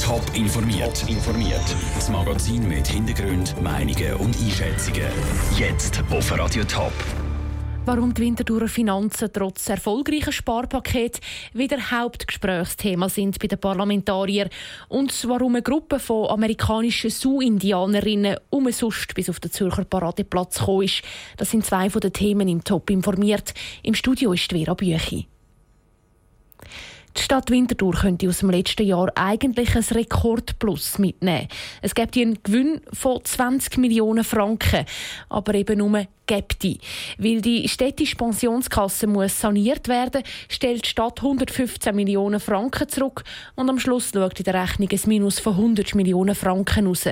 Top informiert. informiert. Das Magazin mit Hintergrund, Meinungen und Einschätzungen. Jetzt auf Radio Top. Warum die Winterthurer Finanzen trotz erfolgreicher Sparpaket wieder Hauptgesprächsthema sind bei den Parlamentariern und warum eine Gruppe von amerikanischen Sioux-Indianerinnen umsonst bis auf den Zürcher Paradeplatz gekommen ist. Das sind zwei von den Themen im Top informiert. Im Studio ist Vera Büchi. Die Stadt Winterthur könnte aus dem letzten Jahr eigentlich ein Rekordplus mitnehmen. Es gibt einen Gewinn von 20 Millionen Franken, aber eben nur gibt die. Weil die städtische Pensionskasse muss saniert werden, stellt die Stadt 115 Millionen Franken zurück und am Schluss schaut in der Rechnung ein Minus von 100 Millionen Franken raus.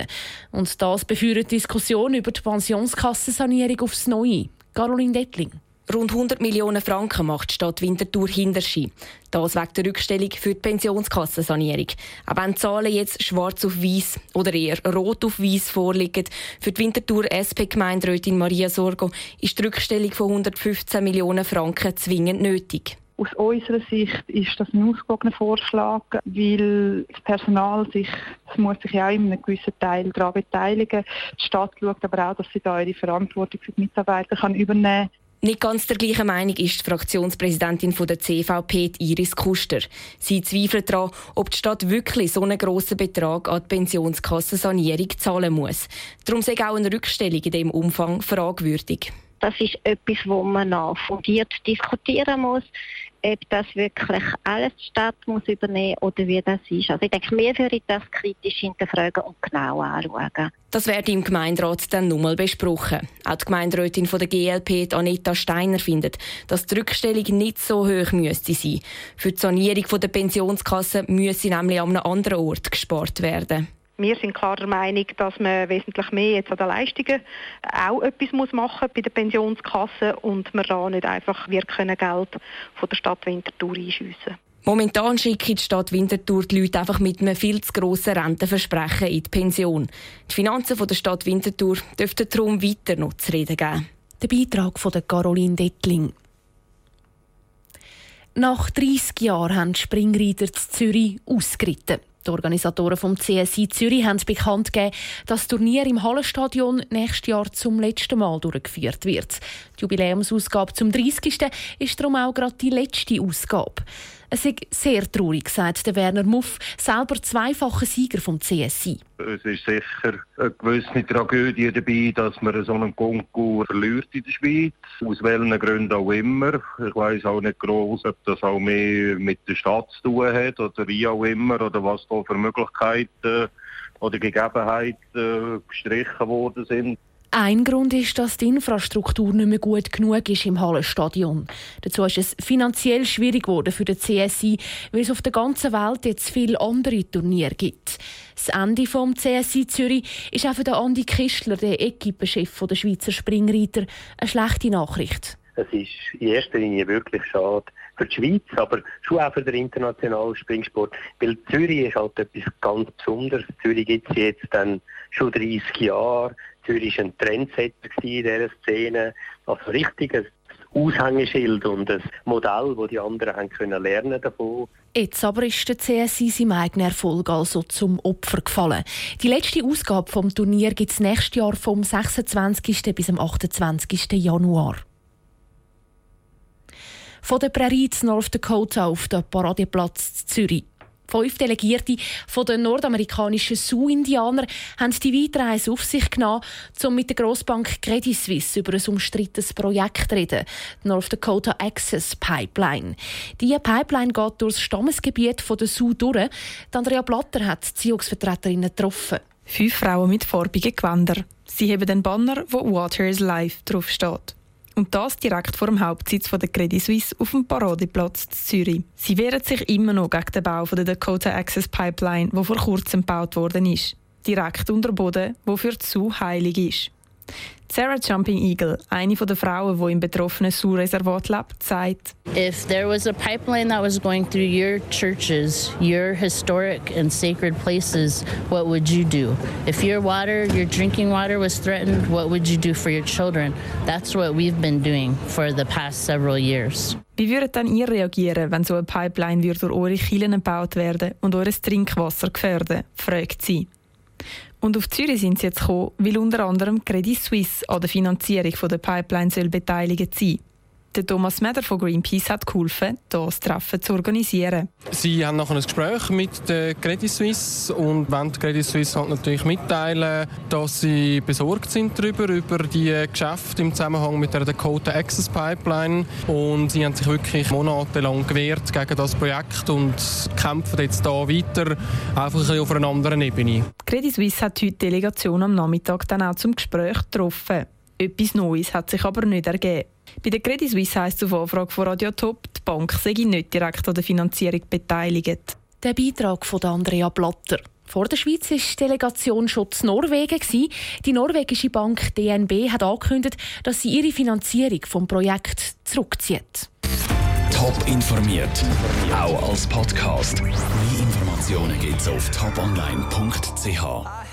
Und das beführt Diskussion über die Pensionskassensanierung aufs Neue. Caroline Dettling. Rund 100 Millionen Franken macht die Stadt Winterthur Hinterschi. Das wegen der Rückstellung für die Pensionskassensanierung. Auch wenn die Zahlen jetzt schwarz auf weiß oder eher rot auf weiß vorliegen, für die Winterthur SP-Gemeinderätin Maria Sorgo ist die Rückstellung von 115 Millionen Franken zwingend nötig. Aus unserer Sicht ist das ein ausgewogener Vorschlag, weil das Personal sich, das muss sich ja auch in einem gewissen Teil daran beteiligen. Die Stadt schaut aber auch, dass sie da ihre Verantwortung für die Mitarbeiter kann übernehmen kann. Nicht ganz der gleichen Meinung ist die Fraktionspräsidentin der CVP, Iris Kuster. Sie zweifelt daran, ob die Stadt wirklich so einen grossen Betrag an die Pensionskassensanierung zahlen muss. Darum sei auch eine Rückstellung in diesem Umfang fragwürdig. Das ist etwas, wo man noch fundiert diskutieren muss ob das wirklich alles die Stadt muss übernehmen oder wie das ist. Also ich denke, wir würden das kritisch hinterfragen und genau anschauen. Das wird im Gemeinderat dann nochmal besprochen. Auch die Gemeinderätin von der GLP, Anita Steiner, findet, dass die Rückstellung nicht so hoch müsste sein. Für die Sanierung der Pensionskasse müsse nämlich an einem anderen Ort gespart werden. Wir sind klar der Meinung, dass man wesentlich mehr jetzt an den Leistungen auch etwas muss machen bei der Pensionskasse und man da nicht einfach wir können Geld von der Stadt Winterthur einschiessen. Momentan schickt die Stadt Winterthur die Leute einfach mit einem viel zu grossen Rentenversprechen in die Pension. Die Finanzen der Stadt Winterthur dürften darum weiter noch zu reden geben. Der Beitrag von Caroline Dettling. Nach 30 Jahren haben die Springreiter in Zürich ausgeritten. Die Organisatoren vom CSI Zürich haben bekannt gegeben, dass das Turnier im Hallenstadion nächstes Jahr zum letzten Mal durchgeführt wird. Die Jubiläumsausgabe zum 30. ist darum auch gerade die letzte Ausgabe. Es ist sehr traurig, sagt der Werner Muff, selber zweifacher Sieger vom CSI. Es ist sicher eine gewisse Tragödie dabei, dass man so einen Konkurs verliert in der Schweiz. Aus welchen Gründen auch immer. Ich weiß auch nicht groß, ob das auch mehr mit der Stadt zu tun hat oder wie auch immer oder was da für Möglichkeiten oder Gegebenheiten gestrichen worden sind. Ein Grund ist, dass die Infrastruktur nicht mehr gut genug ist im Hallenstadion. Dazu ist es finanziell schwierig geworden für den CSI, weil es auf der ganzen Welt jetzt viele andere Turniere gibt. Das Ende vom CSI Zürich ist auch für Andi Kistler, der Equipenchef der Schweizer Springreiter, eine schlechte Nachricht. Es ist in erster Linie wirklich schade für die Schweiz, aber schon auch für den internationalen Springsport. Weil Zürich ist halt etwas ganz Besonderes. Zürich gibt es jetzt dann schon 30 Jahre. Zürich ein Trendsetter in dieser Szene. Also richtig ein Aushängeschild und ein Modell, das die anderen haben können lernen davon. Jetzt aber ist der CSI seinem eigenen Erfolg also zum Opfer gefallen. Die letzte Ausgabe vom Turnier gibt es nächstes Jahr vom 26. bis zum 28. Januar. Von der Prärie North Dakota auf den Paradeplatz Zürich Fünf Delegierte von den nordamerikanischen Sioux-Indianern haben die Weitreise auf sich genommen, um mit der Grossbank Credit Suisse über ein umstrittenes Projekt zu reden, die North Dakota Access Pipeline. Diese Pipeline geht durch das Stammesgebiet der Sioux durch. Andrea Blatter hat die Ziehungsvertreterinnen getroffen. Fünf Frauen mit farbigen Gewändern. Sie haben den Banner, wo «Water is Life» draufsteht. Und das direkt vor dem Hauptsitz der Credit Suisse auf dem Paradeplatz in Zürich. Sie wehren sich immer noch gegen den Bau der Dakota Access Pipeline, die vor kurzem gebaut worden ist. Direkt unter Boden, wo für zu heilig ist. Sarah Jumping Eagle, eine der Frauen, die im betroffenen Surreservat lebt, sagt: If there was a pipeline that was going through your churches, your historic and sacred places, what would you do? If your water, your drinking water was threatened, what would you do for your children? That's what we've been doing for the past several years. Wie würdet dann ihr reagieren, wenn so eine Pipeline durch eure Kielen gebaut werden und eures Trinkwasser gefährden? fragt sie. Und auf Zürich sind sie jetzt gekommen, weil unter anderem Credit Suisse an der Finanzierung der Pipeline soll beteiligt sein der Thomas Meder von Greenpeace hat geholfen, das Treffen zu organisieren. Sie haben nachher ein Gespräch mit der Credit Suisse und wollen Credit Suisse halt natürlich mitteilen, dass sie besorgt sind darüber, über die Geschäfte im Zusammenhang mit der Dakota Access Pipeline. Und sie haben sich wirklich monatelang gewehrt gegen das Projekt und kämpfen jetzt hier weiter, einfach ein auf einer anderen Ebene. Credit Suisse hat heute die Delegation am Nachmittag dann auch zum Gespräch getroffen. Etwas Neues hat sich aber nicht ergeben. Bei der Credit Suisse heisst es auf Anfrage von Radio Top, die Bank sei nicht direkt an der Finanzierung beteiligt. Der Beitrag von Andrea Blatter. Vor der Schweiz war die Delegation schon in Norwegen. Die norwegische Bank DNB hat angekündigt, dass sie ihre Finanzierung vom Projekt zurückzieht. Top informiert, auch als Podcast. Mehr Informationen gibt es auf toponline.ch.